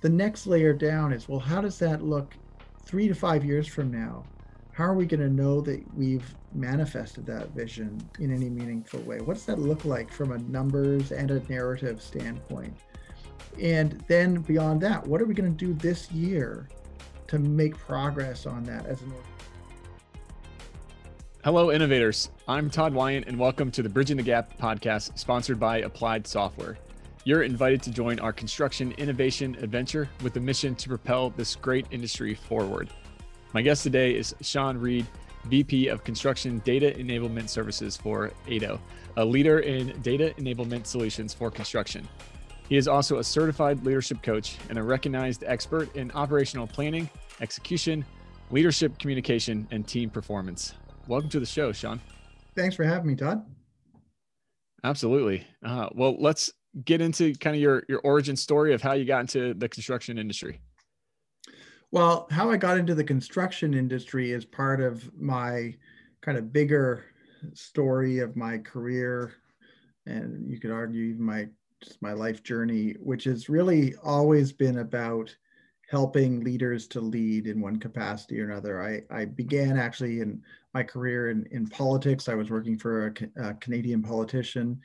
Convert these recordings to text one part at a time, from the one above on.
the next layer down is well, how does that look three to five years from now? How are we going to know that we've manifested that vision in any meaningful way? What does that look like from a numbers and a narrative standpoint? And then beyond that, what are we going to do this year to make progress on that as an? Hello, innovators. I'm Todd Wynne, and welcome to the Bridging the Gap podcast, sponsored by Applied Software. You're invited to join our construction innovation adventure with the mission to propel this great industry forward. My guest today is Sean Reed, VP of Construction Data Enablement Services for ADO, a leader in data enablement solutions for construction. He is also a certified leadership coach and a recognized expert in operational planning, execution, leadership communication, and team performance. Welcome to the show, Sean. Thanks for having me, Todd. Absolutely. Uh, well, let's get into kind of your your origin story of how you got into the construction industry. Well, how I got into the construction industry is part of my kind of bigger story of my career, and you could argue even my just my life journey, which has really always been about helping leaders to lead in one capacity or another. I, I began actually in my career in, in politics. I was working for a, a Canadian politician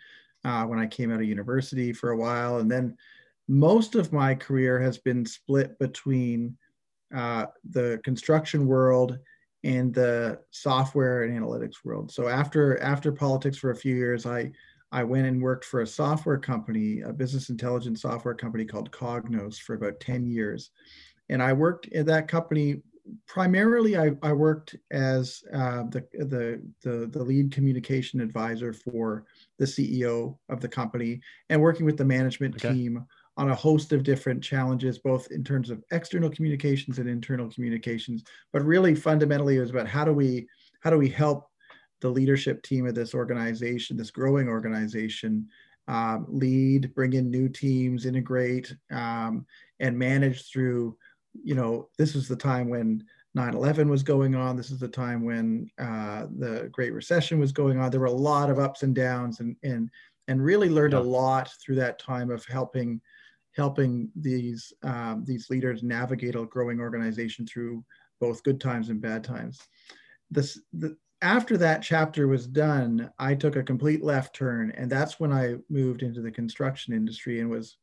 uh, when I came out of university for a while. And then most of my career has been split between uh, the construction world and the software and analytics world. So after after politics for a few years, I I went and worked for a software company, a business intelligence software company called Cognos for about 10 years. And I worked at that company primarily I, I worked as uh, the, the, the, the, lead communication advisor for the CEO of the company and working with the management okay. team on a host of different challenges, both in terms of external communications and internal communications. But really fundamentally it was about how do we, how do we help the leadership team of this organization, this growing organization, um, lead, bring in new teams, integrate, um, and manage through you know, this is the time when 9-11 was going on. This is the time when uh, the Great Recession was going on. There were a lot of ups and downs, and and and really learned yeah. a lot through that time of helping helping these um, these leaders navigate a growing organization through both good times and bad times. This the, after that chapter was done, I took a complete left turn, and that's when I moved into the construction industry and was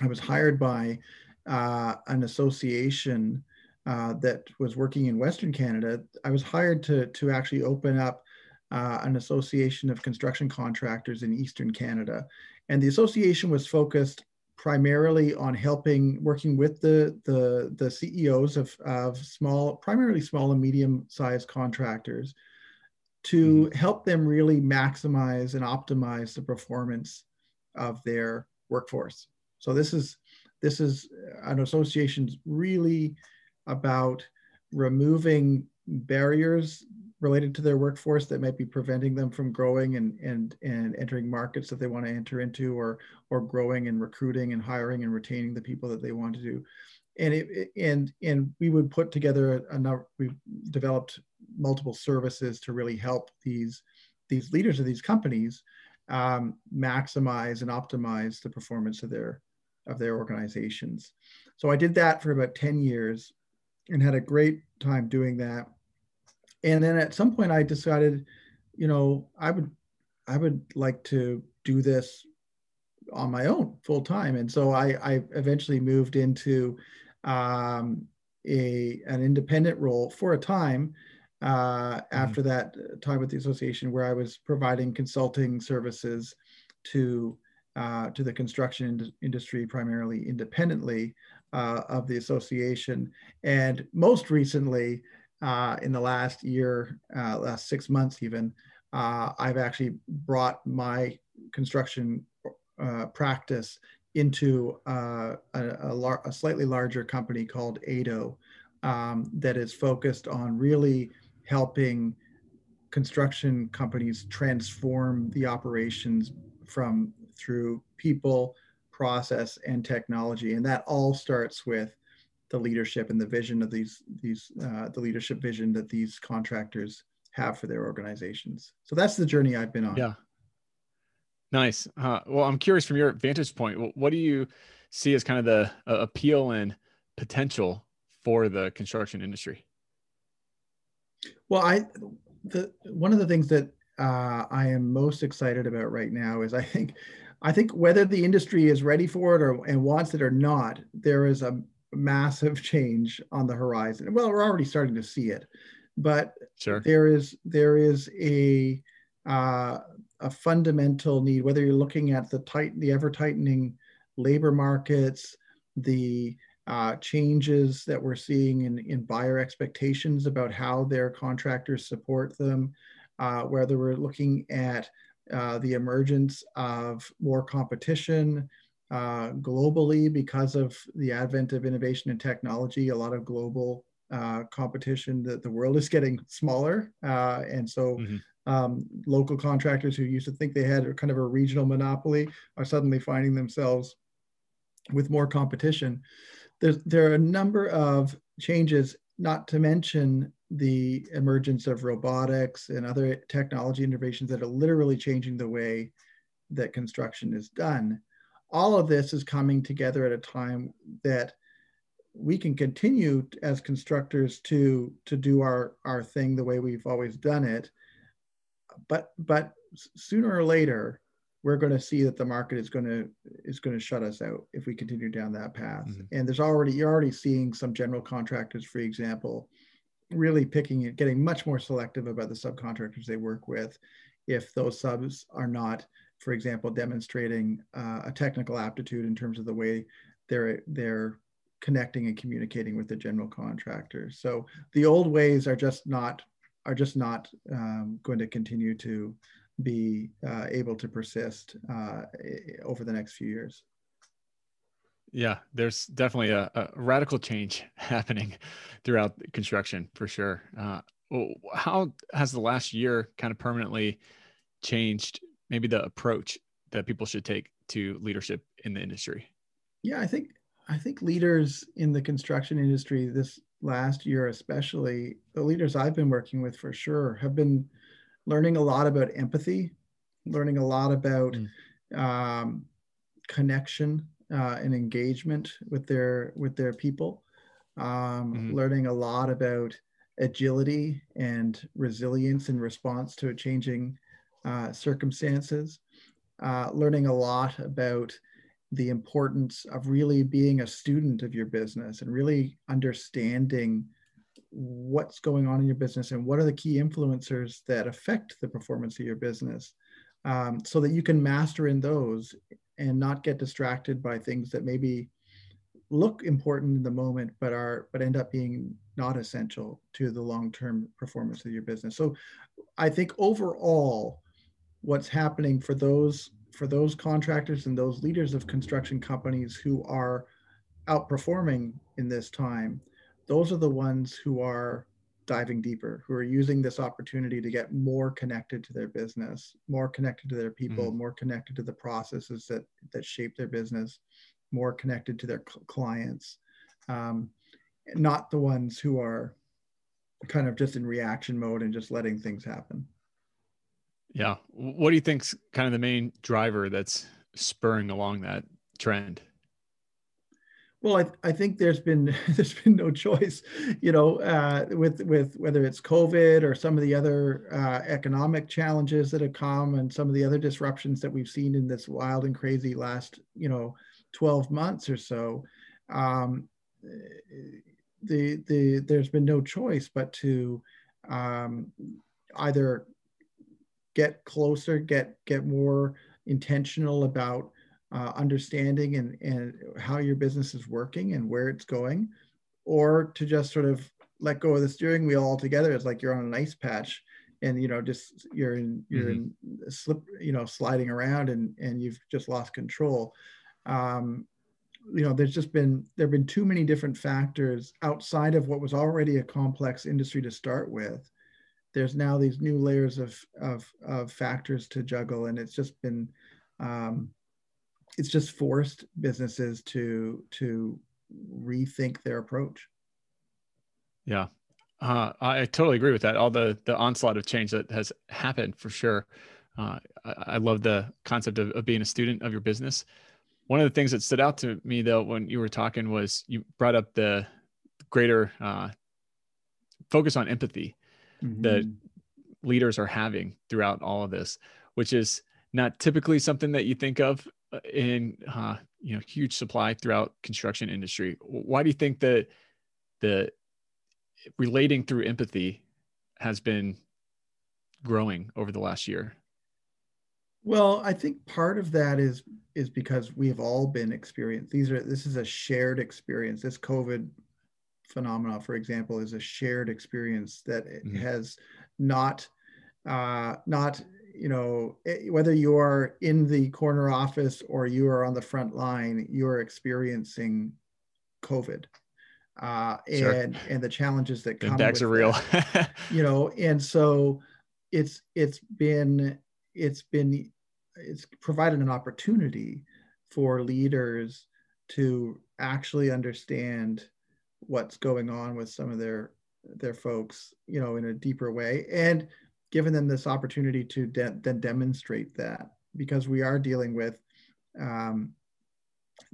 I was hired by uh, an association uh, that was working in Western Canada, I was hired to, to actually open up uh, an association of construction contractors in Eastern Canada. And the association was focused primarily on helping, working with the, the, the CEOs of, of small, primarily small and medium sized contractors to mm-hmm. help them really maximize and optimize the performance of their workforce. So this is this is an association really about removing barriers related to their workforce that might be preventing them from growing and and and entering markets that they want to enter into or or growing and recruiting and hiring and retaining the people that they want to do. And it and and we would put together a number we developed multiple services to really help these these leaders of these companies um, maximize and optimize the performance of their of their organizations. So I did that for about 10 years and had a great time doing that. And then at some point I decided, you know, I would I would like to do this on my own full time. And so I, I eventually moved into um, a an independent role for a time uh, mm-hmm. after that time with the association where I was providing consulting services to uh, to the construction ind- industry primarily independently uh, of the association. And most recently, uh, in the last year, uh, last six months even, uh, I've actually brought my construction practice into a, a, a, slightly larger company called ADO um, that is focused on really helping construction companies transform the operations from through people, process, and technology. And that all starts with the leadership and the vision of these, these uh, the leadership vision that these contractors have for their organizations. So that's the journey I've been on. Yeah. Nice. Uh, well, I'm curious from your vantage point, what do you see as kind of the uh, appeal and potential for the construction industry? Well, I the one of the things that uh, I am most excited about right now is I think I think whether the industry is ready for it or and wants it or not, there is a massive change on the horizon. Well, we're already starting to see it, but sure. there is there is a uh, a fundamental need. Whether you're looking at the tight the ever tightening labor markets, the uh, changes that we're seeing in, in buyer expectations about how their contractors support them, uh, whether we're looking at uh, the emergence of more competition uh, globally because of the advent of innovation and technology, a lot of global uh, competition that the world is getting smaller. Uh, and so mm-hmm. um, local contractors who used to think they had kind of a regional monopoly are suddenly finding themselves with more competition. There's, there are a number of changes, not to mention the emergence of robotics and other technology innovations that are literally changing the way that construction is done. All of this is coming together at a time that we can continue as constructors to to do our our thing the way we've always done it but but sooner or later we're going to see that the market is going to is going to shut us out if we continue down that path. Mm-hmm. And there's already you're already seeing some general contractors, for example, really picking it, getting much more selective about the subcontractors they work with, if those subs are not, for example, demonstrating uh, a technical aptitude in terms of the way they're they're connecting and communicating with the general contractor. So the old ways are just not are just not um, going to continue to be uh, able to persist uh, over the next few years. Yeah, there's definitely a, a radical change happening throughout construction for sure. Uh, how has the last year kind of permanently changed maybe the approach that people should take to leadership in the industry? Yeah, I think I think leaders in the construction industry this last year, especially the leaders I've been working with for sure, have been learning a lot about empathy, learning a lot about mm. um, connection uh, and engagement with their with their people, um, mm-hmm. learning a lot about agility and resilience in response to changing uh, circumstances, uh, learning a lot about the importance of really being a student of your business and really understanding what's going on in your business and what are the key influencers that affect the performance of your business um, so that you can master in those and not get distracted by things that maybe look important in the moment but are but end up being not essential to the long-term performance of your business. So i think overall what's happening for those for those contractors and those leaders of construction companies who are outperforming in this time those are the ones who are diving deeper, who are using this opportunity to get more connected to their business, more connected to their people, mm more connected to the processes that that shape their business, more connected to their cl- clients, um, not the ones who are kind of just in reaction mode and just letting things happen. Yeah, what do you think's kind of the main driver that's spurring along that trend? Well, I, I think there's been there's been no choice, you know, uh, with with whether it's COVID or some of the other uh, economic challenges that have come and some of the other disruptions that we've seen in this wild and crazy last, you know, 12 months or so. Um, the the there's been no choice but to um, either get closer, get get more intentional about uh, understanding and, and how your business is working and where it's going, or to just sort of let go of the steering wheel altogether. It's like you're on an ice patch and you know just you're in you're mm-hmm. in slip you know sliding around and and you've just lost control um, you know there's just been there have been too many different factors outside of what was already a complex industry to start with there's now these new layers of of, of factors to juggle and it's just been um, it's just forced businesses to to rethink their approach. Yeah, uh, I totally agree with that. All the the onslaught of change that has happened for sure. uh, I, I, love the concept of, of being a student of your business. One of the things that stood out to me though when you were talking was you brought up the greater uh, focus on empathy mm-hmm. that leaders are having throughout all of this, which is not typically something that you think of in uh, you know huge supply throughout construction industry. Why do you think that the relating through empathy has been growing over the last year? Well, I think part of that is is because we have all been experienced. These are this is a shared experience. This COVID phenomena, for example, is a shared experience that mm-hmm. has not uh, not you know eh, whether you are in the corner office or you are on the front line, you are experiencing COVID uh, sure. and and the challenges that come. The are real. you know, and so it's it's been it's been it's provided an opportunity for leaders to actually understand what's going on with some of their their folks you know in a deeper way and given them this opportunity to de- then demonstrate that because we are dealing with um,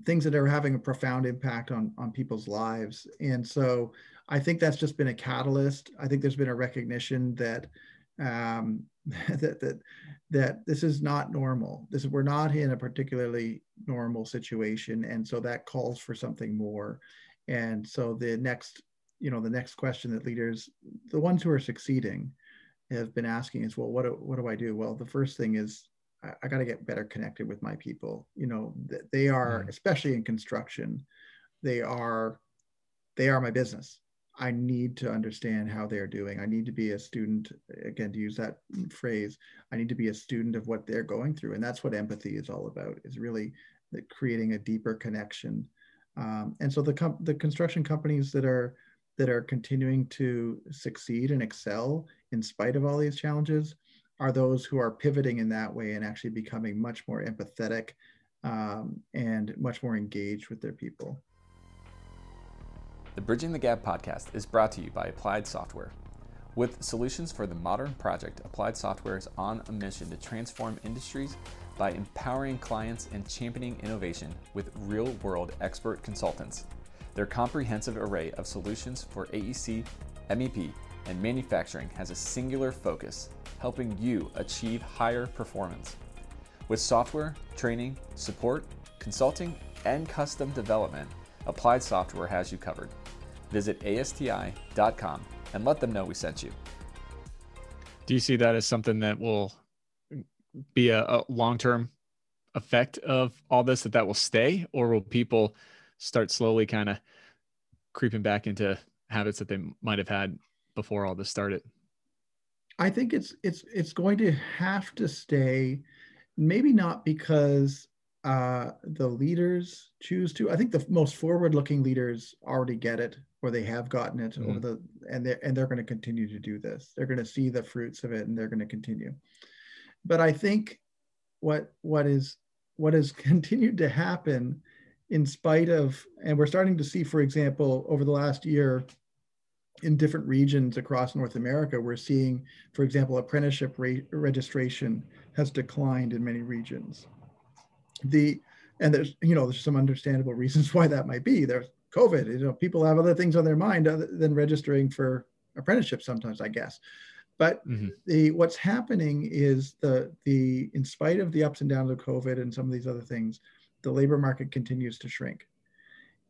things that are having a profound impact on on people's lives and so i think that's just been a catalyst i think there's been a recognition that um, that that that this is not normal. This we're not in a particularly normal situation, and so that calls for something more. And so the next, you know, the next question that leaders, the ones who are succeeding, have been asking is, well, what do, what do I do? Well, the first thing is I, I got to get better connected with my people. You know, they are, mm. especially in construction, they are they are my business I need to understand how they're doing. I need to be a student, again, to use that phrase, I need to be a student of what they're going through. And that's what empathy is all about, is really creating a deeper connection. Um, and so the, com- the construction companies that are that are continuing to succeed and excel in spite of all these challenges are those who are pivoting in that way and actually becoming much more empathetic um, and much more engaged with their people. The Bridging the Gap podcast is brought to you by Applied Software. With solutions for the modern project, Applied Software is on a mission to transform industries by empowering clients and championing innovation with real world expert consultants. Their comprehensive array of solutions for AEC, MEP, and manufacturing has a singular focus, helping you achieve higher performance. With software, training, support, consulting, and custom development, Applied Software has you covered. Visit ASTI.com and let them know we sent you. Do you see that as something that will be a, a long term effect of all this, that that will stay, or will people start slowly kind of creeping back into habits that they might have had before all this started? I think it's it's it's going to have to stay, maybe not because uh, the leaders choose to. I think the most forward-looking leaders already get it, or they have gotten it mm-hmm. over the, and they're and they're going to continue to do this. They're going to see the fruits of it, and they're going to continue. But I think what what is what has continued to happen, in spite of, and we're starting to see, for example, over the last year, in different regions across North America, we're seeing, for example, apprenticeship rate registration has declined in many regions. The and there's you know there's some understandable reasons why that might be. There's covid you know people have other things on their mind other than registering for apprenticeship sometimes i guess. But mm-hmm. the what's happening is the the in spite of the ups and downs of covid and some of these other things the labor market continues to shrink.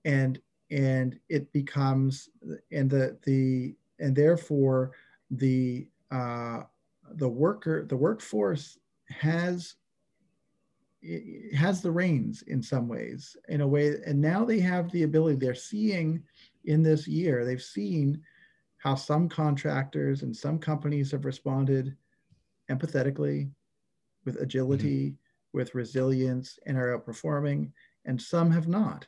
And and it becomes and the the and therefore the uh, the worker the workforce has has the reins in some ways in a way and now they have the ability they're seeing in this year they've seen how some contractors and some companies have responded empathetically with agility mm-hmm. with resilience and are outperforming and some have not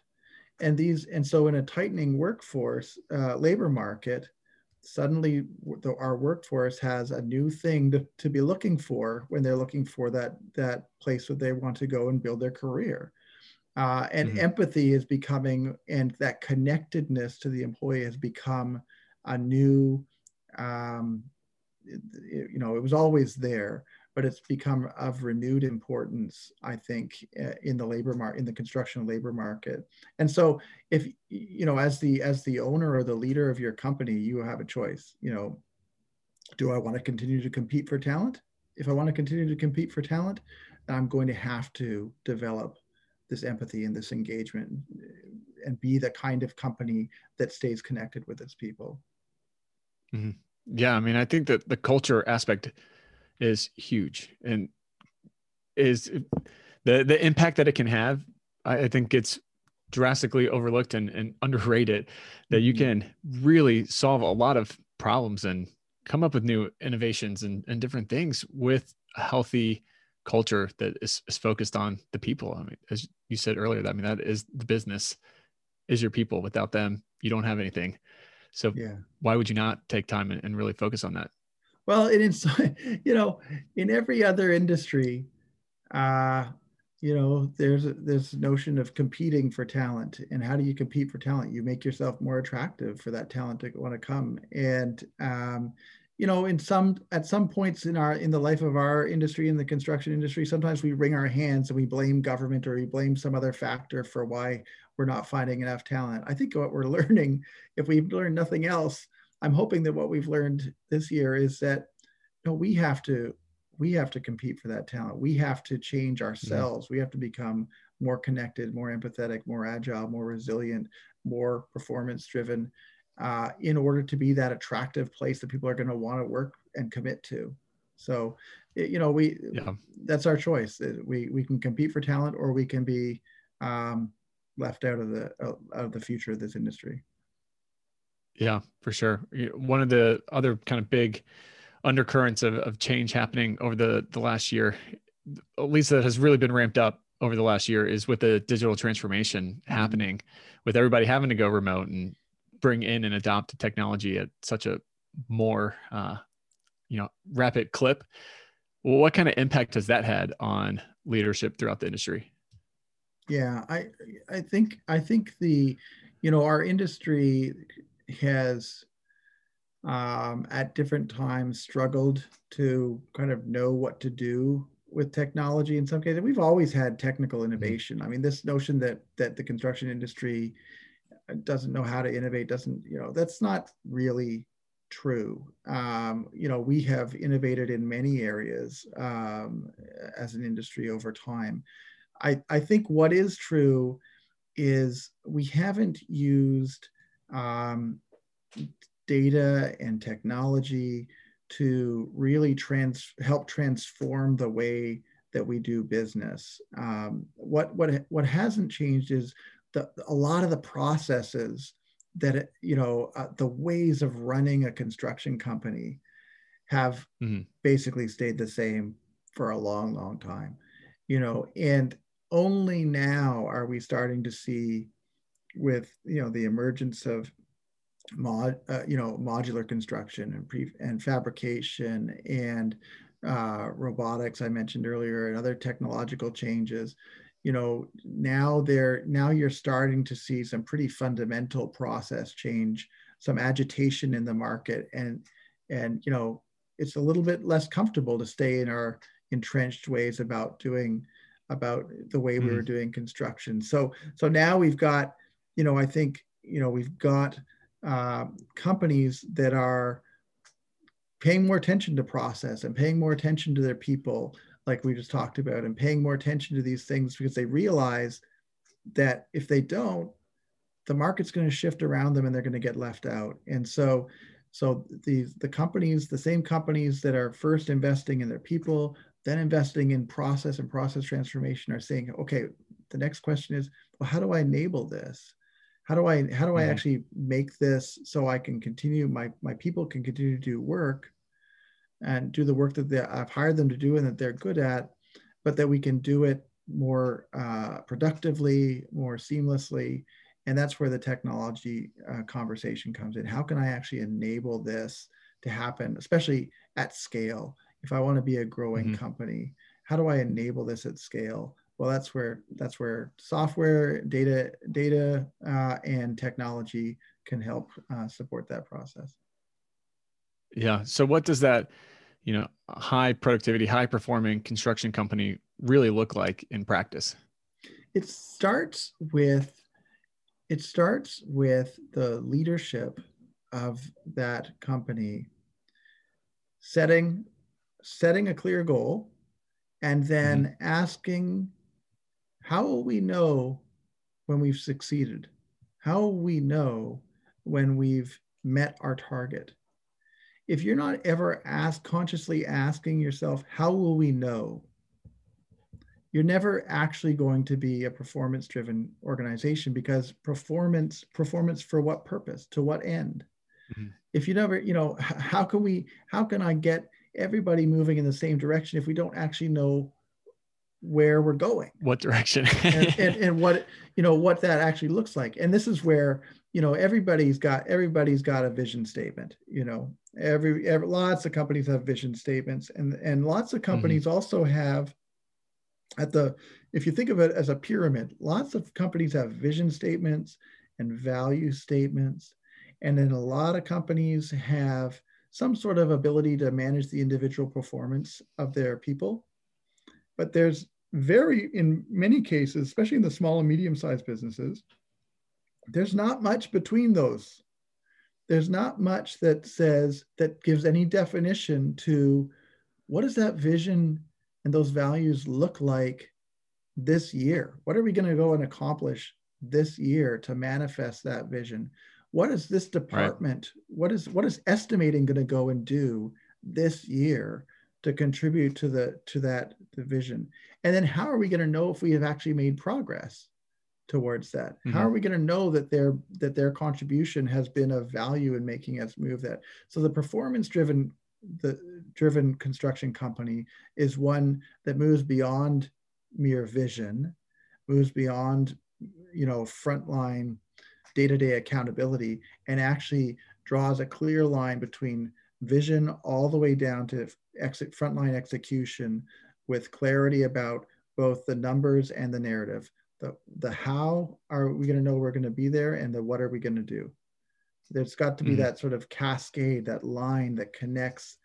and these and so in a tightening workforce uh, labor market suddenly the, our workforce has a new thing to, to be looking for when they're looking for that that place where they want to go and build their career uh, and mm-hmm. empathy is becoming and that connectedness to the employee has become a new um, you know it was always there but it's become of renewed importance, I think, uh, in the labor market, in the construction labor market. And so, if you know, as the as the owner or the leader of your company, you have a choice. You know, do I want to continue to compete for talent? If I want to continue to compete for talent, I'm going to have to develop this empathy and this engagement and be the kind of company that stays connected with its people. Mm-hmm. Yeah, I mean, I think that the culture aspect is huge and is the the impact that it can have. I, I think gets drastically overlooked and, and underrated. That you mm-hmm. can really solve a lot of problems and come up with new innovations and, and different things with a healthy culture that is, is focused on the people. I mean, as you said earlier, that, I mean, that is the business is your people. Without them, you don't have anything. So yeah. why would you not take time and, and really focus on that? Well, it is, you know, in every other industry, uh, you know, there's this notion of competing for talent, and how do you compete for talent? You make yourself more attractive for that talent to want to come, and um, you know, in some at some points in our in the life of our industry, in the construction industry, sometimes we wring our hands and we blame government or we blame some other factor for why we're not finding enough talent. I think what we're learning, if we've learned nothing else, I'm hoping that what we've learned this year is that you know, we have to we have to compete for that talent. We have to change mm-hmm. ourselves. We have to become more connected, more empathetic, more agile, more resilient, more performance driven uh, in order to be that attractive place that people are going to want to work and commit to. So, you know, we yeah. that's our choice. We we can compete for talent, or we can be um, left out of the out of the future of this industry. Yeah, for sure. One of the other kind of big undercurrents of, of change happening over the the last year, at least that has really been ramped up over the last year, is with the digital transformation mm-hmm. happening, with everybody having to go remote and bring in and adopt technology at such a more uh, you know rapid clip. Well, what kind of impact has that had on leadership throughout the industry? Yeah, I I think I think the you know our industry has um, at different times struggled to kind of know what to do with technology in some cases. We've always had technical mm-hmm. innovation. I mean this notion that that the construction industry doesn't know how to innovate doesn't you know that's not really true. Um, you know we have innovated in many areas um, as an industry over time. I, I think what is true is we haven't used um, data and technology to really trans help transform the way that we do business. Um, what what what hasn't changed is the, a lot of the processes that you know uh, the ways of running a construction company have mm-hmm. basically stayed the same for a long long time you know and only now are we starting to see with you know the emergence of mod uh, you know modular construction and pre and fabrication and uh, robotics I mentioned earlier and other technological changes you know now they're now you're starting to see some pretty fundamental process change some agitation in the market and and you know it's a little bit less comfortable to stay in our entrenched ways about doing about the way we were mm. doing construction so so now we've got you know i think you know we've got uh, companies that are paying more attention to process and paying more attention to their people like we just talked about, and paying more attention to these things because they realize that if they don't, the market's going to shift around them and they're going to get left out. And so, so the the companies, the same companies that are first investing in their people, then investing in process and process transformation, are saying, okay, the next question is, well, how do I enable this? How do I how do I mm-hmm. actually make this so I can continue my my people can continue to do work and do the work that they, I've hired them to do and that they're good at, but that we can do it more uh, productively, more seamlessly. And that's where the technology uh, conversation comes in. How can I actually enable this to happen, especially at scale? If I want to be a growing mm-hmm. company, how do I enable this at scale? Well, that's where that's where software, data, data, uh, and technology can help uh, support that process. Yeah. So, what does that you know high productivity high performing construction company really look like in practice it starts with it starts with the leadership of that company setting setting a clear goal and then mm-hmm. asking how will we know when we've succeeded? How will we know when we've met our target? If you're not ever asked consciously asking yourself how will we know? You're never actually going to be a performance driven organization because performance performance for what purpose? To what end? Mm-hmm. if you never you know how can we how can i get everybody moving in the same direction if we don't actually know where we're going. What direction? And, and, and what you know what that actually looks like. And this is where you know everybody's got everybody's got a vision statement you know. Every, every lots of companies have vision statements and and lots of companies mm-hmm. also have at the if you think of it as a pyramid lots of companies have vision statements and value statements. And then a lot of companies have some sort of ability to manage the individual performance of their people. But there's very in many cases especially in the small and medium sized businesses there's not much between those there's not much that says that gives any definition to what does that vision and those values look like this year? What are we going to go and accomplish this year to manifest that vision? What is this department? Right. What is what is estimating going to go and do this year to contribute to the to that the vision? And then how are we going to know if we have actually made progress towards that? Mm-hmm. How are we going to know that their that their contribution has been of value in making us move that? So the performance driven the driven construction company is one that moves beyond mere vision, moves beyond, you know, frontline day-to-day accountability and actually draws a clear line between vision all the way down to exit frontline execution with clarity about both the numbers and the narrative. The, the how are we going to know we're going to be there and the what are we going to do? There's got to be mm-hmm. that sort of cascade, that line that connects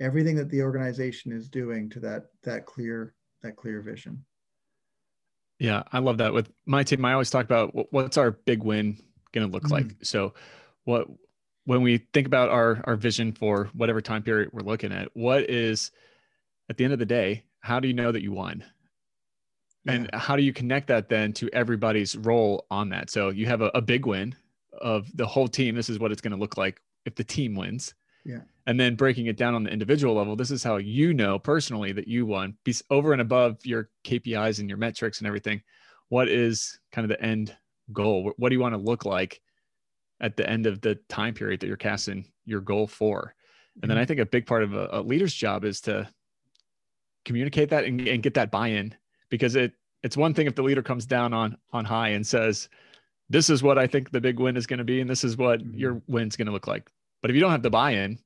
everything that the organization is doing to that that clear that clear vision. Yeah, I love that. With my team, I always talk about what's our big win going to look mm-hmm. like. So, what when we think about our our vision for whatever time period we're looking at, what is at the end of the day, how do you know that you won? Yeah. And how do you connect that then to everybody's role on that? So you have a, a big win of the whole team. This is what it's going to look like if the team wins. Yeah. And then breaking it down on the individual level, this is how you know personally that you won. Be over and above your KPIs and your metrics and everything. What is kind of the end goal? What do you want to look like at the end of the time period that you're casting your goal for? And mm-hmm. then I think a big part of a, a, leader's job is to communicate that and, and get that buy-in because it it's one thing if the leader comes down on on high and says, "This is what I think the big win is going to be, and this is what mm-hmm. your win's going to look like." But if you don't have the buy-in,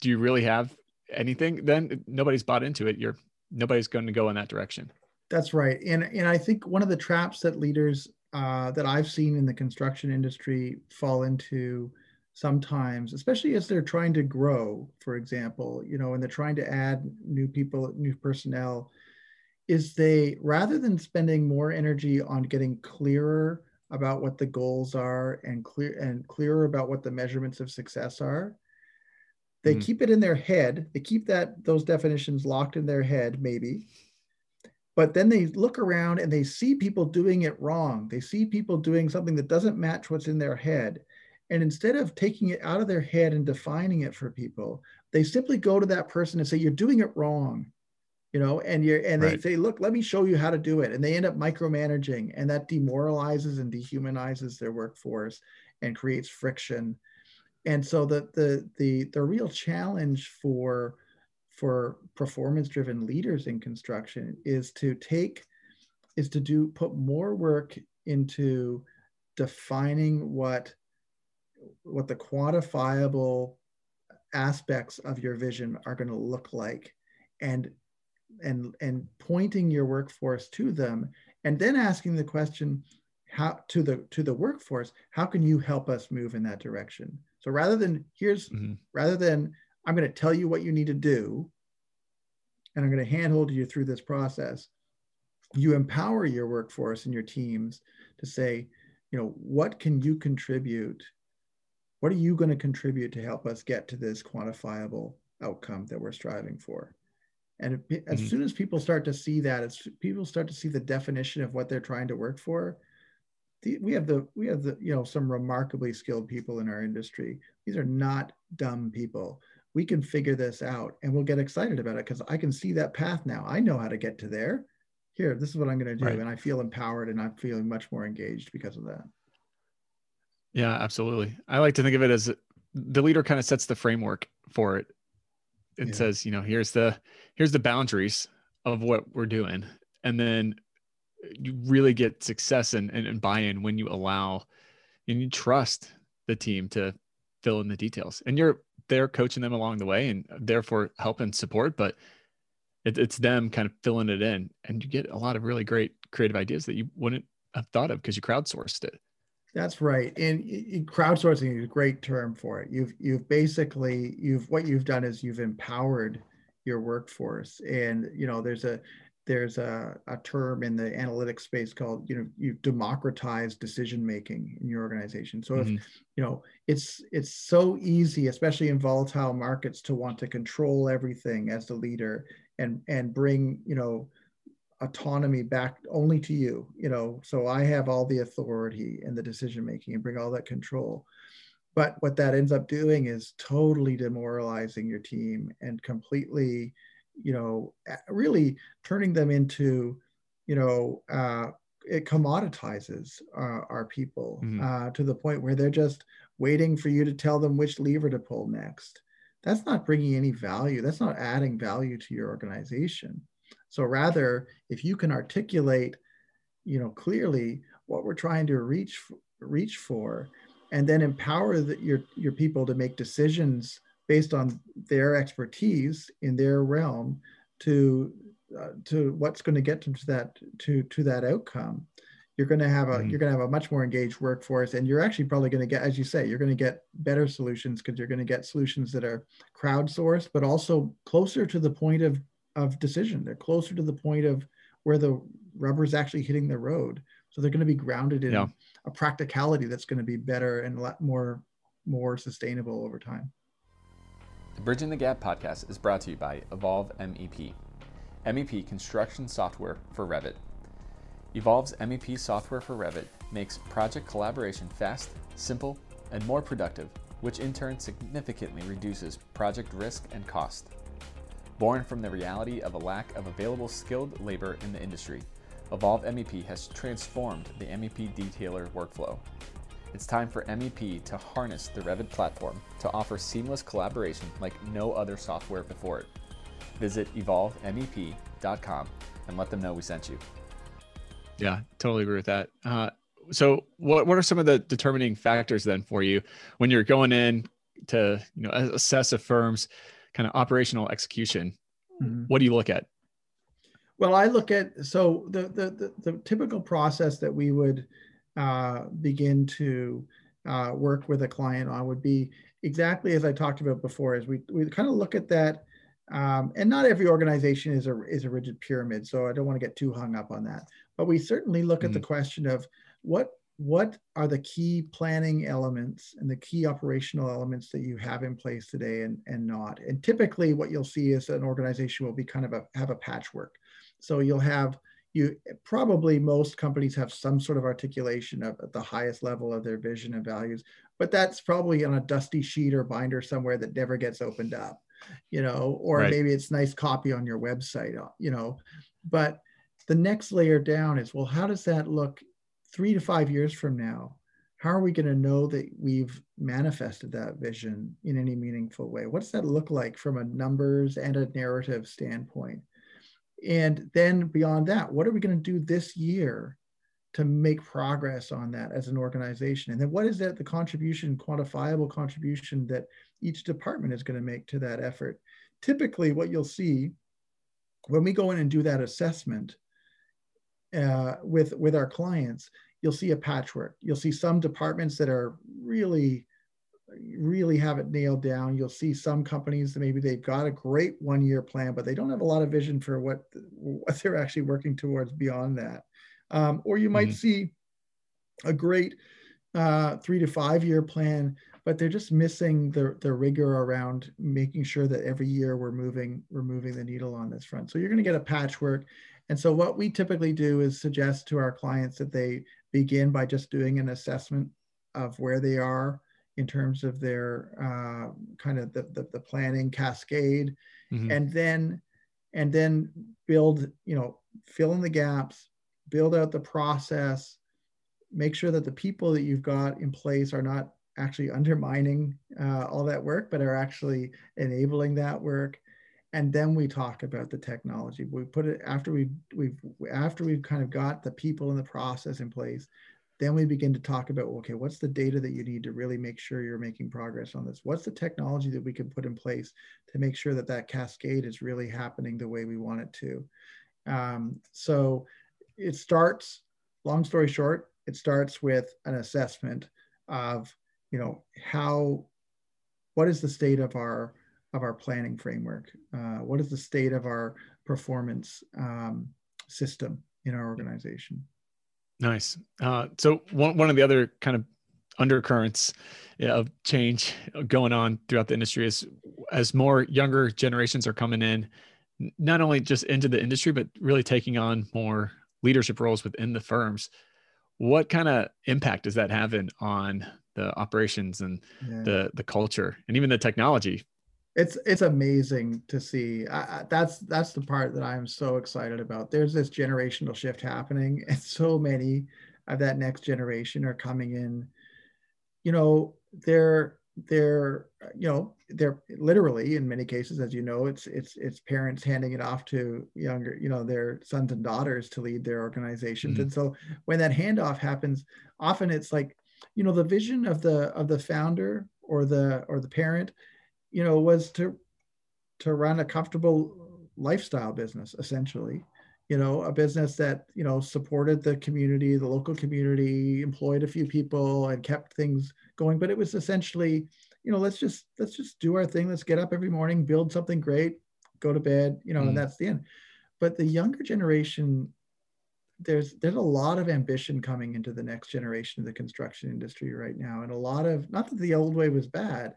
do you really have anything? Then nobody's bought into it. You're nobody's going to go in that direction. That's right. And and I think one of the traps that leaders uh, that I've seen in the construction industry fall into sometimes, especially as they're trying to grow, for example, you know, and they're trying to add new people, new personnel, is they rather than spending more energy on getting clearer about what the goals are and clear and clearer about what the measurements of success are they mm. keep it in their head they keep that those definitions locked in their head maybe but then they look around and they see people doing it wrong. They see people doing something that doesn't match what's in their head. And instead of taking it out of their head and defining it for people they simply go to that person and say you're doing it wrong you know and you're and right. they say look let me show you how to do it. And they end up micromanaging and that demoralizes and dehumanizes their workforce and creates friction. And so the the the, the real challenge for for performance driven leaders in construction is to take is to do put more work into defining what what the quantifiable aspects of your vision are going to look like and and and pointing your workforce to them and then asking the question how to the to the workforce how can you help us move in that direction so rather than here's mm-hmm. rather than I'm going to tell you what you need to do, and I'm going to handhold you through this process. You empower your workforce and your teams to say, you know, what can you contribute? What are you going to contribute to help us get to this quantifiable outcome that we're striving for? And as mm-hmm. soon as people start to see that, as people start to see the definition of what they're trying to work for, the, we have the we have the you know some remarkably skilled people in our industry. These are not dumb people. We can figure this out, and we'll get excited about it because I can see that path now. I know how to get to there. Here, this is what I'm going to do, right. and I feel empowered, and I'm feeling much more engaged because of that. Yeah, absolutely. I like to think of it as the leader kind of sets the framework for it and yeah. says you know here's the here's the boundaries of what we're doing and then you really get success and, and, and buy-in when you allow and you trust the team to fill in the details and you're there coaching them along the way and therefore help and support but it, it's them kind of filling it in and you get a lot of really great creative ideas that you wouldn't have thought of because you crowdsourced it that's right. And crowdsourcing is a great term for it. You've you've basically you've what you've done is you've empowered your workforce. And you know, there's a there's a, a term in the analytics space called you know you democratize decision making in your organization. So mm-hmm. if you know it's it's so easy especially in volatile markets to want to control everything as the leader and and bring you know autonomy back only to you you know. So i have all the authority and the decision making and bring all that control. But what that ends up doing is totally demoralizing your team and completely you know really turning them into you know uh, it commoditizes uh, our people mm-hmm. uh, to the point where they're just waiting for you to tell them which lever to pull next. That's not bringing any value. That's not adding value to your organization. So rather, if you can articulate, you know, clearly what we're trying to reach reach for, and then empower the, your your people to make decisions based on their expertise in their realm to uh, to what's going to get them to that to to that outcome you're going to have a mm-hmm. you're going to have a much more engaged workforce and you're actually probably going to get as you say you're going to get better solutions because you're going to get solutions that are crowdsourced but also closer to the point of of decision. They're closer to the point of where the rubber is actually hitting the road. So they're going to be grounded in yeah. a practicality that's going to be better and a lot more more sustainable over time. The Bridging the Gap podcast is brought to you by Evolve MEP. MEP construction software for Revit. Evolve's MEP software for Revit makes project collaboration fast, simple, and more productive, which in turn significantly reduces project risk and cost. Born from the reality of a lack of available skilled labor in the industry, Evolve MEP has transformed the MEP detailer workflow. It's time for MEP to harness the Revit platform to offer seamless collaboration like no other software before it. Visit evolvemep.com and let them know we sent you. Yeah, totally agree with that. Uh, so, what what are some of the determining factors then for you when you're going in to you know assess a firm's kind of operational execution, mm-hmm. what do you look at? Well, I look at so the the the, the typical process that we would uh, begin to uh, work with a client on would be exactly as I talked about before. Is we we kind of look at that, um, and not every organization is a is a rigid pyramid, so I don't want to get too hung up on that. But we certainly look mm-hmm. at the mm-hmm. question of what what are the key planning elements and the key operational elements that you have in place today and, and not and typically what you'll see is an organization will be kind of a have a patchwork so you'll have you probably most companies have some sort of articulation of at the highest level of their vision and values but that's probably on a dusty sheet or binder somewhere that never gets opened up you know or right. maybe it's nice copy on your website uh, you know but the next layer down is well how does that look three to five years from now, how are we going to know that we've manifested that vision in any meaningful way? What does that look like from a numbers and a narrative standpoint? And then beyond that, what are we going to do this year to make progress on that as an organization? And then what is that the contribution, quantifiable contribution that each department is going to make to that effort? Typically, what you'll see when we go in and do that assessment uh, with with our clients, you'll see a patchwork. You'll see some departments that are really really have it nailed down. You'll see some companies that maybe they've got a great one year plan, but they don't have a lot of vision for what, what they're actually working towards beyond that. Um, or you might mm-hmm. see a great uh, three to five year plan, but they're just missing the, the rigor around making sure that every year we're moving we're moving the needle on this front. So you're going to get a patchwork. And so what we typically do is suggest to our clients that they begin by just doing an assessment of where they are in terms of their uh, kind of the, the, the planning cascade. Mm-hmm. and then and then build you know fill in the gaps build out the process make sure that the people that you've got in place are not actually undermining uh, all that work but are actually enabling that work. And then we talk about the technology. We put it after we we've after we've kind of got the people and the process in place then we begin to talk about okay what's the data that you need to really make sure you're making progress on this? What's the technology that we can put in place to make sure that that cascade is really happening the way we want it to? Um, so it starts long story short it starts with an assessment of you know how what is the state of our of our planning framework? Uh, what is the state of our performance um, system in our organization Nice. Uh, so one one of the other kind of undercurrents of change going on throughout the industry is as more younger generations are coming in, not only just into the industry but really taking on more leadership roles within the firms. What kind of impact is that having on the operations and yeah. the the culture and even the technology it's it's amazing to see. I, that's that's the part that i'm so excited about. There's this generational shift happening and so many of that next generation are coming in. You know they're they're you know they're literally in many cases as you know it's it's it's parents handing it off to younger you know their sons and daughters to lead their organizations. Mm-hmm. and so when that handoff happens often it's like you know the vision of the of the founder or the or the parent you know, was to to run a comfortable lifestyle business, essentially. You know, a business that you know supported the community, the local community, employed a few people, and kept things going. But it was essentially, you know, let's just let's just do our thing. Let's get up every morning, build something great, go to bed. You know, mm. and that's the end. But the younger generation there's there's a lot of ambition coming into the next generation of the construction industry right now and a lot of not that the old way was bad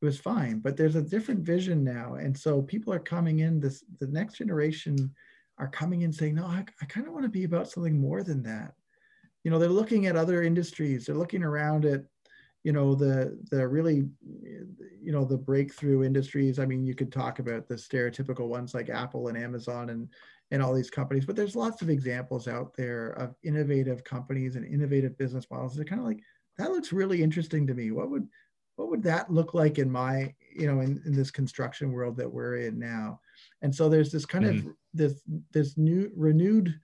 it was fine but there's a different vision now. And so people are coming in this the next generation are coming in saying no i, I kind of want to be about something more than that. You know they're looking at other industries. They're looking around at you know the the really you know the breakthrough industries. I mean you could talk about the stereotypical ones like apple and amazon and and all these companies but there's lots of examples out there of innovative companies and innovative business models. They're kind of like that looks really interesting to me. What would what would that look like in my you know in, in this construction world that we're in now? And so there's this kind mm-hmm. of this this new renewed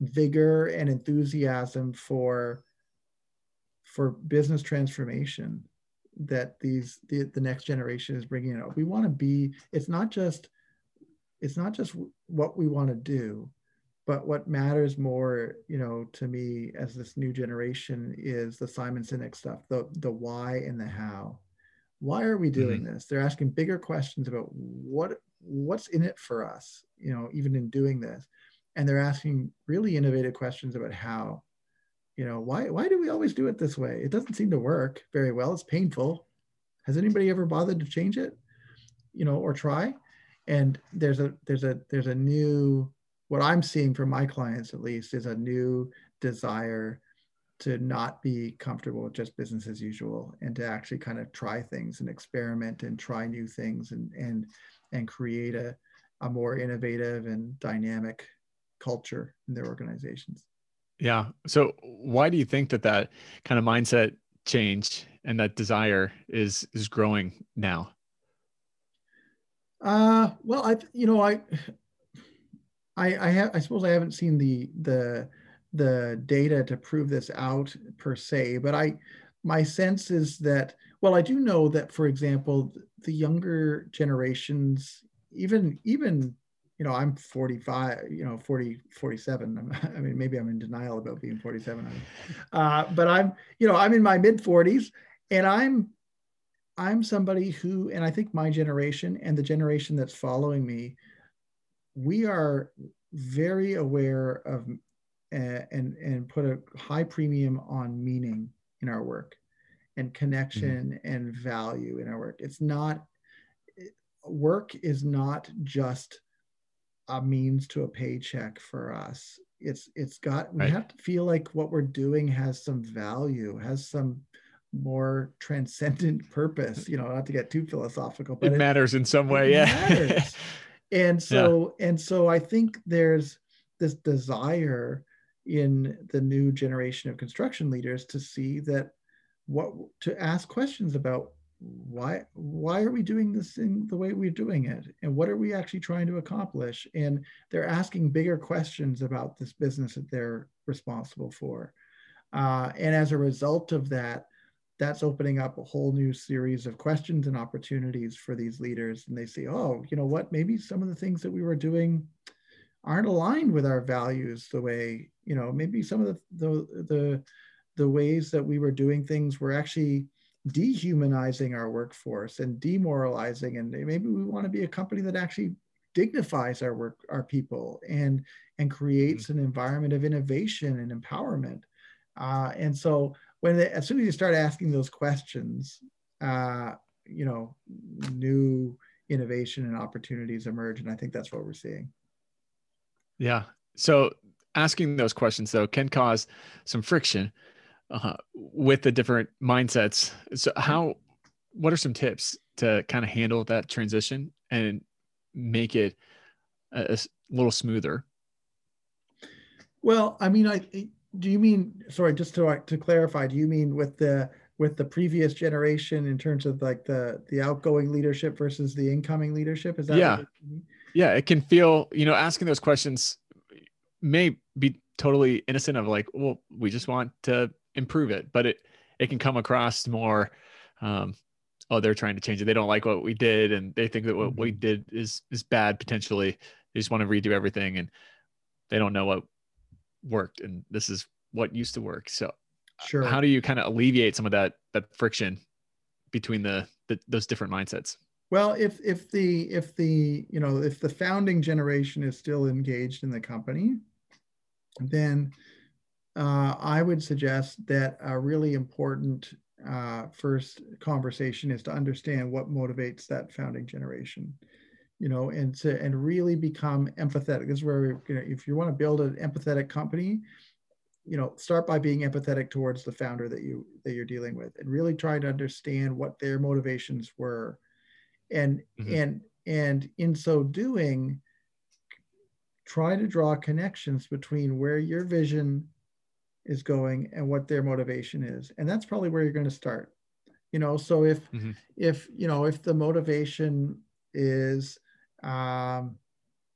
vigor and enthusiasm for for business transformation that these the, the next generation is bringing. Up we want to be it's not just it's not just what we want to do but what matters more you know to me as this new generation is the simon sinek stuff the the why and the how. Why are we doing mm-hmm. this? They're asking bigger questions about what what's in it for us you know even in doing this. And they're asking really innovative questions about how you know why why do we always do it this way? It doesn't seem to work very well. It's painful. Has anybody ever bothered to change it you know or try? And there's a there's a there's a new what I'm seeing from my clients, at least, is a new desire to not be comfortable with just business as usual and to actually kind of try things and experiment and try new things and and and create a, a more innovative and dynamic culture in their organizations. Yeah. So why do you think that that kind of mindset change and that desire is is growing now? Uh well i you know i I I, have, I suppose I haven't seen the the the data to prove this out per se, but I my sense is that well, I do know that for example, the younger generations, even even you know, I'm 45, you know, 40, 47. I mean, maybe I'm in denial about being 47. Uh, but I'm, you know, I'm in my mid 40s and I'm I'm somebody who, and I think my generation and the generation that's following me, we are very aware of uh, and and put a high premium on meaning in our work and connection mm-hmm. and value in our work. It's not work is not just a means to a paycheck for us. It's it's got we right. have to feel like what we're doing has some value, has some more transcendent purpose. You know, not to get too philosophical, but it, it matters in some way. Yeah. and so yeah. and so I think there's this desire in the new generation of construction leaders to see that what to ask questions about why why are we doing this in the way we're doing it? And what are we actually trying to accomplish? And they're asking bigger questions about this business that they're responsible for. Uh, and as a result of that that's opening up a whole new series of questions and opportunities for these leaders. And they say oh you know what? Maybe some of the things that we were doing aren't aligned with our values the way you know maybe some of the the the, the ways that we were doing things were actually dehumanizing our workforce and demoralizing. And maybe we want to be a company that actually dignifies our work our people and and creates mm-hmm. an environment of innovation and empowerment. Uh, and so when they, as soon as you start asking those questions uh, you know new innovation and opportunities emerge and i think that's what we're seeing yeah so asking those questions though can cause some friction uh, with the different mindsets. So, how, what are some tips to kind of handle that transition and make it a, a little smoother? Well, I mean, I do you mean sorry, just to to clarify, do you mean with the with the previous generation in terms of like the the outgoing leadership versus the incoming leadership? Is that yeah, yeah? It can feel you know asking those questions may be totally innocent of like, well, we just want to improve it, but it it can come across more. Um, oh, they're trying to change it. They don't like what we did, and they think that what we mm-hmm. did is is bad potentially. They just want to redo everything, and they don't know what worked, and this is what used to work. So, sure. How do you kind of alleviate some of that that friction between the, the those different mindsets? Well, if if the if the you know if the founding generation is still engaged in the company, then uh, I would suggest that a really important uh, first conversation is to understand what motivates that founding generation, you know, and to and really become empathetic. This is where you know, if you want to build an empathetic company, you know, start by being empathetic towards the founder that you that you're dealing with, and really try to understand what their motivations were, and mm-hmm. and and in so doing, try to draw connections between where your vision is going and what their motivation is and that's probably where you're going to start you know so if mm-hmm. if you know if the motivation is um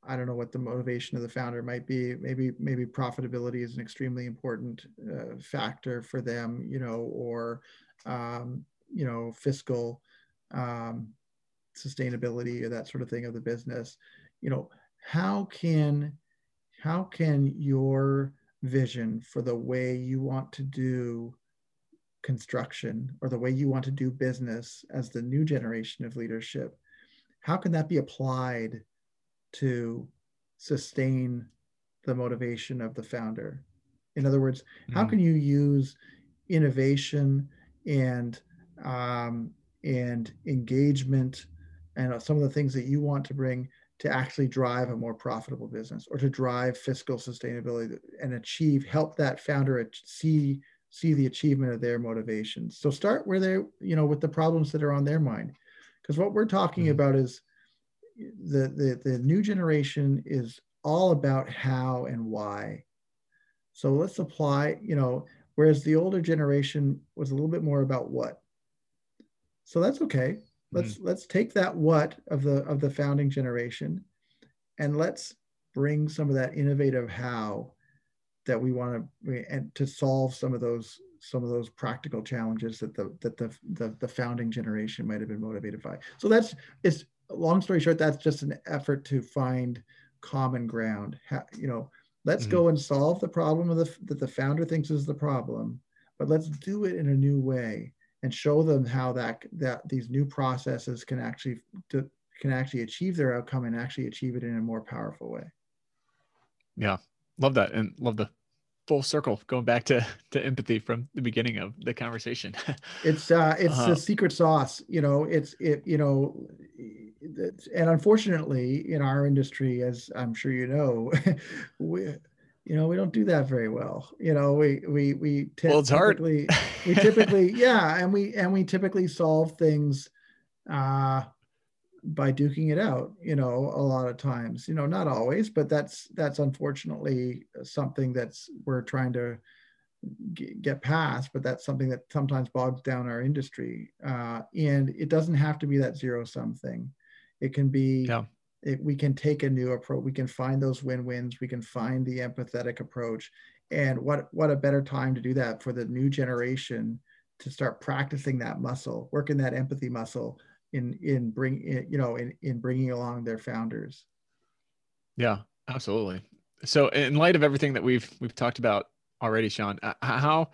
i don't know what the motivation of the founder might be. Maybe maybe profitability is an extremely important uh, factor for them you know or um you know fiscal um sustainability or that sort of thing of the business. You know how can how can your vision for the way you want to do construction or the way you want to do business as the new generation of leadership how can that be applied to sustain the motivation of the founder? In other words mm-hmm. how can you use innovation and um, and engagement and some of the things that you want to bring to actually drive a more profitable business or to drive fiscal sustainability and achieve help that founder see see the achievement of their motivations so start where they you know with the problems that are on their mind because what we're talking mm-hmm. about is the, the the new generation is all about how and why so let's apply you know whereas the older generation was a little bit more about what so that's okay let's mm. let's take that what of the of the founding generation and let's bring some of that innovative how that we want to and to solve some of those some of those practical challenges that the that the, the the founding generation might have been motivated by so that's it's long story short that's just an effort to find common ground you know let's mm-hmm. go and solve the problem of the that the founder thinks is the problem but let's do it in a new way and show them how that that these new processes can actually to, can actually achieve their outcome and actually achieve it in a more powerful way. Yeah, love that, and love the full circle going back to to empathy from the beginning of the conversation. it's uh, it's uh, the secret sauce, you know. It's it, you know, and unfortunately, in our industry, as I'm sure you know, we you know we don't do that very well you know we we we t- well, it's typically hard. we typically yeah and we and we typically solve things uh by duking it out you know a lot of times you know not always but that's that's unfortunately something that's we're trying to get past but that's something that sometimes bogs down our industry uh, and it doesn't have to be that zero sum thing. It can be yeah. it, we can take a new approach we can find those win-wins we can find the empathetic approach and what what a better time to do that for the new generation to start practicing that muscle working that empathy muscle in in bring in, you know in in bringing along their founders. Yeah absolutely. So in light of everything that we've we've talked about already sean how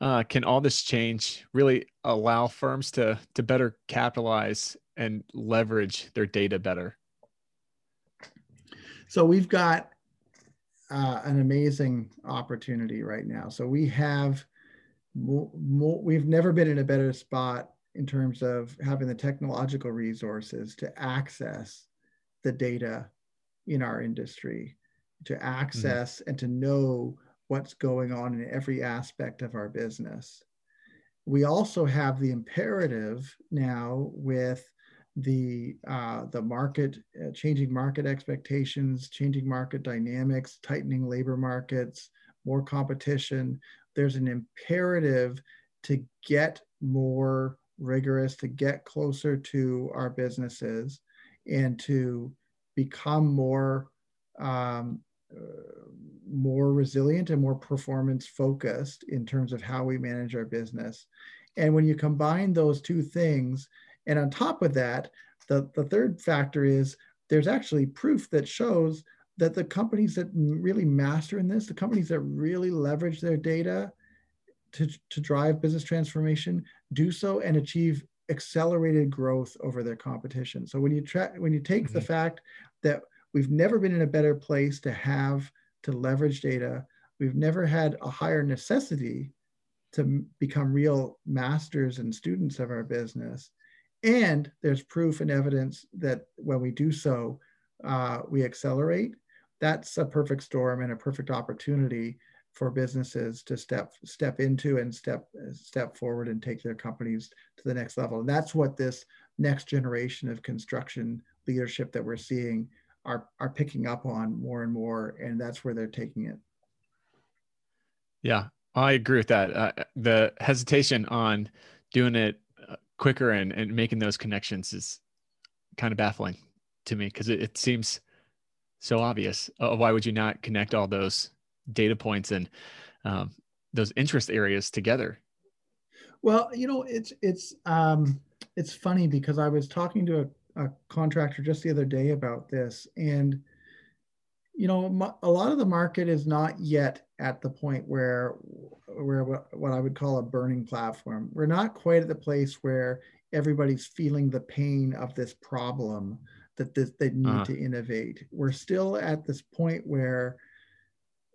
uh, can all this change really allow firms to to better capitalize and leverage their data better? So we've got uh, an amazing opportunity right now. So we have, mo- mo- we've never been in a better spot in terms of having the technological resources to access the data in our industry, to access mm-hmm. and to know what's going on in every aspect of our business. We also have the imperative now with the uh, the market, uh, changing market expectations, changing market dynamics, tightening labor markets, more competition. There's an imperative to get more rigorous, to get closer to our businesses, and to become more um, uh, more resilient and more performance focused in terms of how we manage our business. And when you combine those two things, and on top of that, the, the third factor is there's actually proof that shows that the companies that really master in this, the companies that really leverage their data to, to drive business transformation, do so and achieve accelerated growth over their competition. So when you try, when you take mm-hmm. the fact that we've never been in a better place to have to leverage data, we've never had a higher necessity to become real masters and students of our business and there's proof and evidence that when we do so, uh, we accelerate. That's a perfect storm and a perfect opportunity for businesses to step step into and step step forward and take their companies to the next level. And that's what this next generation of construction leadership that we're seeing are are picking up on more and more, and that's where they're taking it. Yeah, I agree with that. Uh, the hesitation on doing it quicker and, and making those connections is kind of baffling to me because it, it, seems so obvious. Uh, why would you not connect all those data points and um, those interest areas together? Well, you know, it's it's um, it's funny because I was talking to a, a contractor just the other day about this, and you know, a lot of the market is not yet at the point where where what I would call a burning platform. We're not quite at the place where everybody's feeling the pain of this problem that this, they need uh-huh. to innovate. We're still at this point where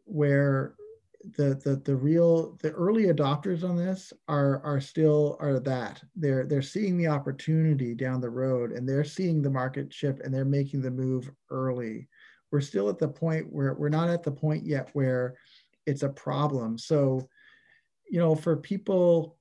where the, the the real the early adopters on this are are still are that they're they're seeing the opportunity down the road and they're seeing the market shift and they're making the move early we're still at the point where we're not at the point yet where it's a problem. So, you know, for people,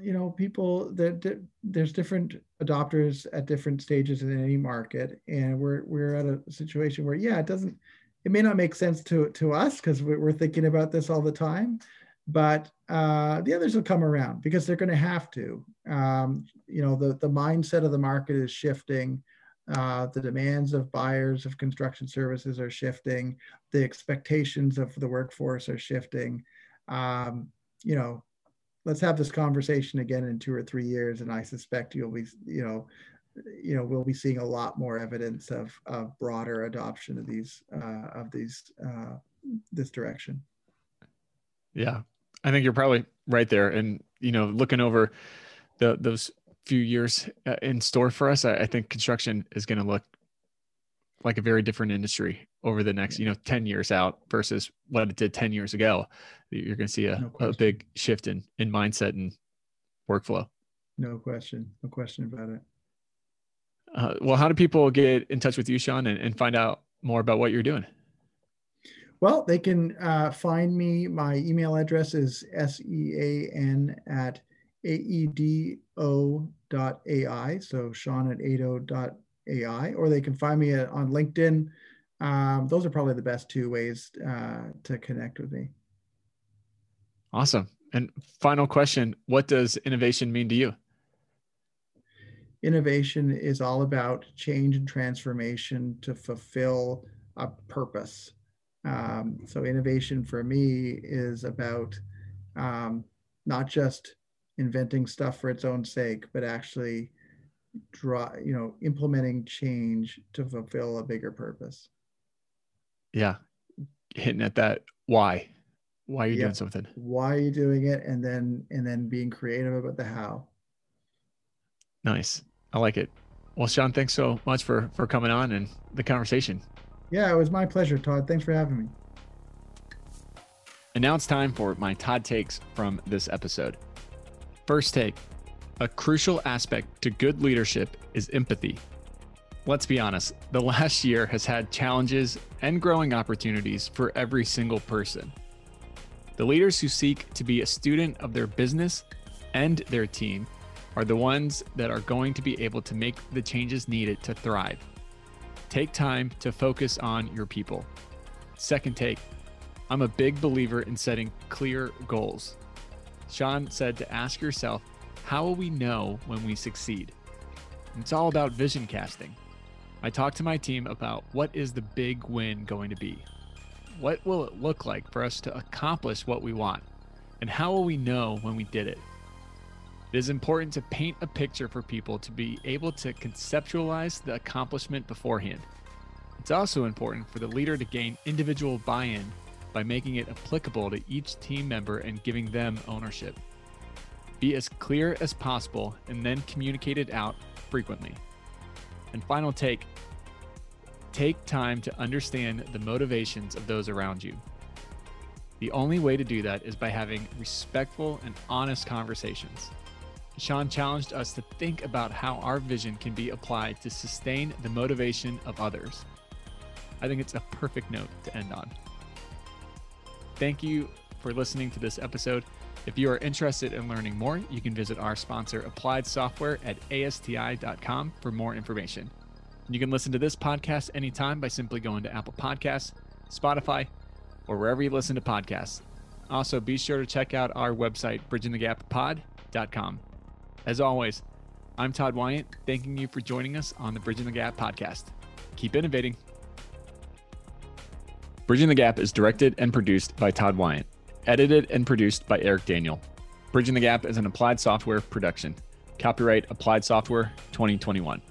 you know, people that there's different adopters at different stages in any market, and we're we're at a situation where yeah, it doesn't, it may not make sense to to us because we're thinking about this all the time, but uh, the others will come around because they're going to have to. Um, you know, the the mindset of the market is shifting. Uh, the demands of buyers of construction services are shifting. The expectations of the workforce are shifting. Um, you know, let's have this conversation again in two or three years, and I suspect you'll be, you know, you know, we'll be seeing a lot more evidence of, of broader adoption of these uh, of these uh, this direction. Yeah, I think you're probably right there, and you know, looking over the, those few years uh, in store for us, I, I think construction is going to look like a very different industry over the next, you know, 10 years out versus what it did 10 years ago. You're going to see a, no a big shift in, in mindset and workflow. No question. No question about it. Uh, well, how do people get in touch with you, Sean, and, and find out more about what you're doing? Well, they can uh, find me. My email address is sean at aedo.ai. So Sean at aedo.ai, or they can find me on LinkedIn. Um, those are probably the best two ways uh, to connect with me. Awesome. And final question What does innovation mean to you? Innovation is all about change and transformation to fulfill a purpose. Um, so, innovation for me is about um, not just inventing stuff for its own sake, but actually draw, you know, implementing change to fulfill a bigger purpose. Yeah. Hitting at that why. Why are you yeah. doing something? Why are you doing it? And then and then being creative about the how. Nice. I like it. Well, Sean, thanks so much for for coming on and the conversation. Yeah, it was my pleasure, Todd. Thanks for having me. And now it's time for my Todd takes from this episode. First take a crucial aspect to good leadership is empathy. Let's be honest, the last year has had challenges and growing opportunities for every single person. The leaders who seek to be a student of their business and their team are the ones that are going to be able to make the changes needed to thrive. Take time to focus on your people. Second take I'm a big believer in setting clear goals. Sean said to ask yourself, how will we know when we succeed? It's all about vision casting. I talked to my team about what is the big win going to be? What will it look like for us to accomplish what we want? And how will we know when we did it? It is important to paint a picture for people to be able to conceptualize the accomplishment beforehand. It's also important for the leader to gain individual buy in by making it applicable to each team member and giving them ownership. Be as clear as possible and then communicate it out frequently. And final take take time to understand the motivations of those around you. The only way to do that is by having respectful and honest conversations. Sean challenged us to think about how our vision can be applied to sustain the motivation of others. I think it's a perfect note to end on. Thank you for listening to this episode. If you are interested in learning more, you can visit our sponsor, Applied Software, at asti.com for more information. You can listen to this podcast anytime by simply going to Apple Podcasts, Spotify, or wherever you listen to podcasts. Also, be sure to check out our website, bridgingthegappod.com. As always, I'm Todd Wynne, thanking you for joining us on the Bridging the Gap podcast. Keep innovating. Bridging the Gap is directed and produced by Todd Wynne, edited and produced by Eric Daniel. Bridging the Gap is an applied software production. Copyright Applied Software 2021.